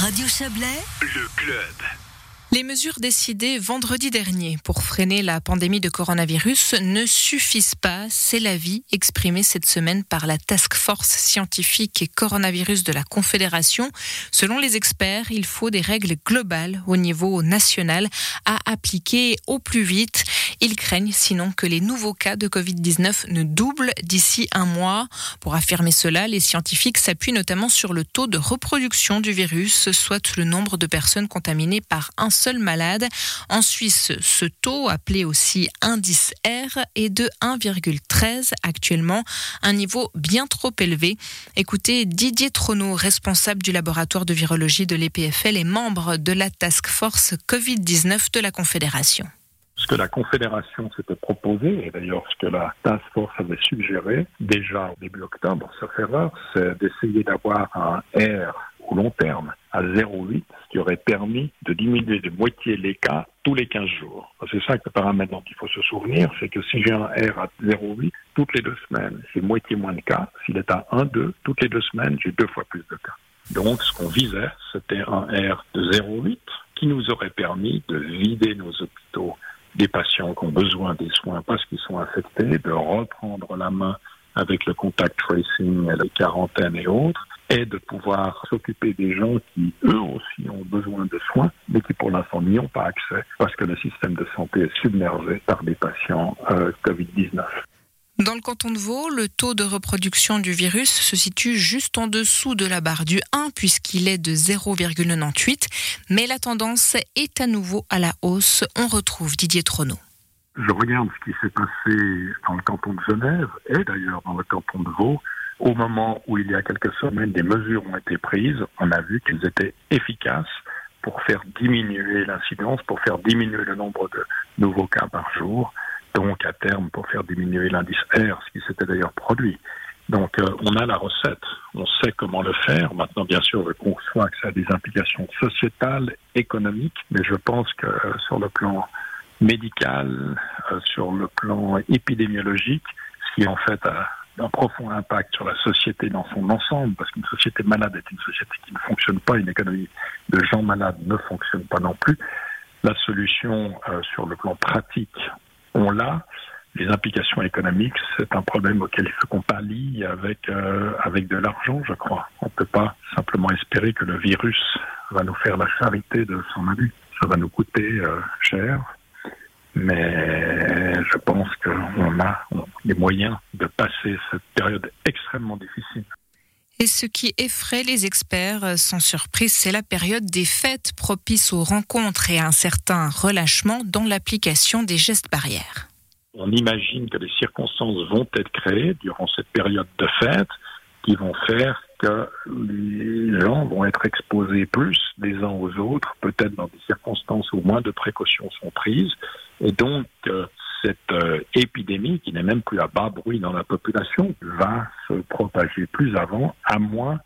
Radio Chablais, le club. Les mesures décidées vendredi dernier pour freiner la pandémie de coronavirus ne suffisent pas. C'est l'avis exprimé cette semaine par la Task Force scientifique et coronavirus de la Confédération. Selon les experts, il faut des règles globales au niveau national à appliquer au plus vite. Ils craignent sinon que les nouveaux cas de Covid-19 ne doublent d'ici un mois. Pour affirmer cela, les scientifiques s'appuient notamment sur le taux de reproduction du virus, soit le nombre de personnes contaminées par un seul malade. En Suisse, ce taux, appelé aussi indice R, est de 1,13 actuellement, un niveau bien trop élevé. Écoutez Didier Trono, responsable du laboratoire de virologie de l'EPFL et membre de la task force Covid-19 de la Confédération que la Confédération s'était proposé, et d'ailleurs ce que la Task Force avait suggéré déjà au début octobre, sauf erreur, c'est d'essayer d'avoir un R au long terme à 0,8, ce qui aurait permis de diminuer de moitié les cas tous les 15 jours. C'est ça que le paramètre dont il faut se souvenir, c'est que si j'ai un R à 0,8, toutes les deux semaines, j'ai moitié moins de cas. S'il est à 1,2, toutes les deux semaines, j'ai deux fois plus de cas. Donc, ce qu'on visait, c'était un R de 0,8 qui nous aurait permis de vider nos hôpitaux des patients qui ont besoin des soins parce qu'ils sont infectés, de reprendre la main avec le contact tracing, la quarantaine et autres, et de pouvoir s'occuper des gens qui, eux aussi, ont besoin de soins, mais qui pour l'instant n'y ont pas accès parce que le système de santé est submergé par des patients euh, Covid-19. Dans le canton de Vaud, le taux de reproduction du virus se situe juste en dessous de la barre du 1 puisqu'il est de 0,98. Mais la tendance est à nouveau à la hausse. On retrouve Didier Trono. Je regarde ce qui s'est passé dans le canton de Genève et d'ailleurs dans le canton de Vaud. Au moment où il y a quelques semaines des mesures ont été prises, on a vu qu'elles étaient efficaces pour faire diminuer l'incidence, pour faire diminuer le nombre de nouveaux cas par jour, donc à terme pour faire diminuer l'indice R, ce qui s'était d'ailleurs produit. Donc euh, on a la recette, on sait comment le faire. Maintenant, bien sûr, je conçois que ça a des implications sociétales, économiques, mais je pense que euh, sur le plan médical, euh, sur le plan épidémiologique, ce qui en fait a un profond impact sur la société dans son ensemble, parce qu'une société malade est une société qui ne fonctionne pas, une économie de gens malades ne fonctionne pas non plus. La solution sur le plan pratique, on l'a. Les implications économiques, c'est un problème auquel il faut qu'on pallie avec, euh, avec de l'argent, je crois. On ne peut pas simplement espérer que le virus va nous faire la charité de son abus. Ça va nous coûter euh, cher, mais je pense qu'on a les moyens de passer cette période extrêmement difficile. Et ce qui effraie les experts, sans surprise, c'est la période des fêtes propice aux rencontres et à un certain relâchement dans l'application des gestes barrières. On imagine que des circonstances vont être créées durant cette période de fête qui vont faire que les gens vont être exposés plus les uns aux autres, peut-être dans des circonstances où moins de précautions sont prises. Et donc, euh, cette euh, épidémie, qui n'est même plus à bas bruit dans la population, va se propager plus avant, à moins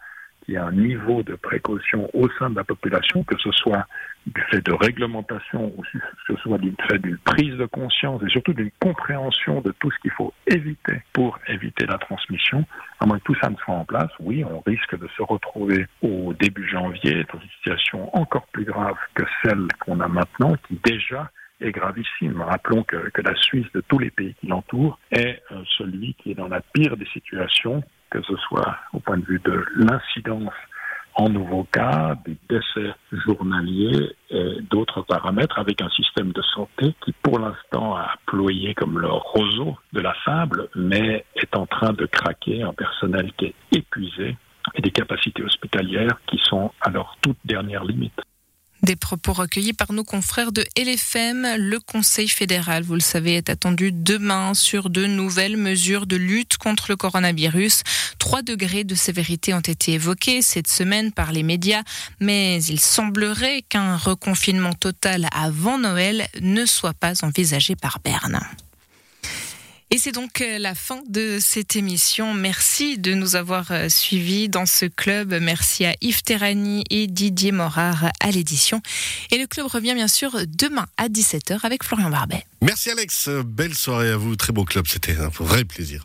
qu'il y ait un niveau de précaution au sein de la population, que ce soit du fait de réglementation ou que ce soit du fait d'une prise de conscience et surtout d'une compréhension de tout ce qu'il faut éviter pour éviter la transmission. À moins que tout ça ne soit en place, oui, on risque de se retrouver au début janvier dans une situation encore plus grave que celle qu'on a maintenant, qui déjà est gravissime. Rappelons que, que, la Suisse, de tous les pays qui l'entourent, est euh, celui qui est dans la pire des situations, que ce soit au point de vue de l'incidence en nouveaux cas, des décès journaliers et d'autres paramètres avec un système de santé qui pour l'instant a ployé comme le roseau de la sable, mais est en train de craquer, un personnel qui est épuisé et des capacités hospitalières qui sont à leur toute dernière limite. Des propos recueillis par nos confrères de LFM. Le Conseil fédéral, vous le savez, est attendu demain sur de nouvelles mesures de lutte contre le coronavirus. Trois degrés de sévérité ont été évoqués cette semaine par les médias, mais il semblerait qu'un reconfinement total avant Noël ne soit pas envisagé par Berne. Et c'est donc euh, la fin de cette émission. Merci de nous avoir euh, suivis dans ce club. Merci à Yves Terrani et Didier Morard à l'édition. Et le club revient bien sûr demain à 17h avec Florian Barbet. Merci Alex. Belle soirée à vous. Très beau club. C'était un vrai plaisir.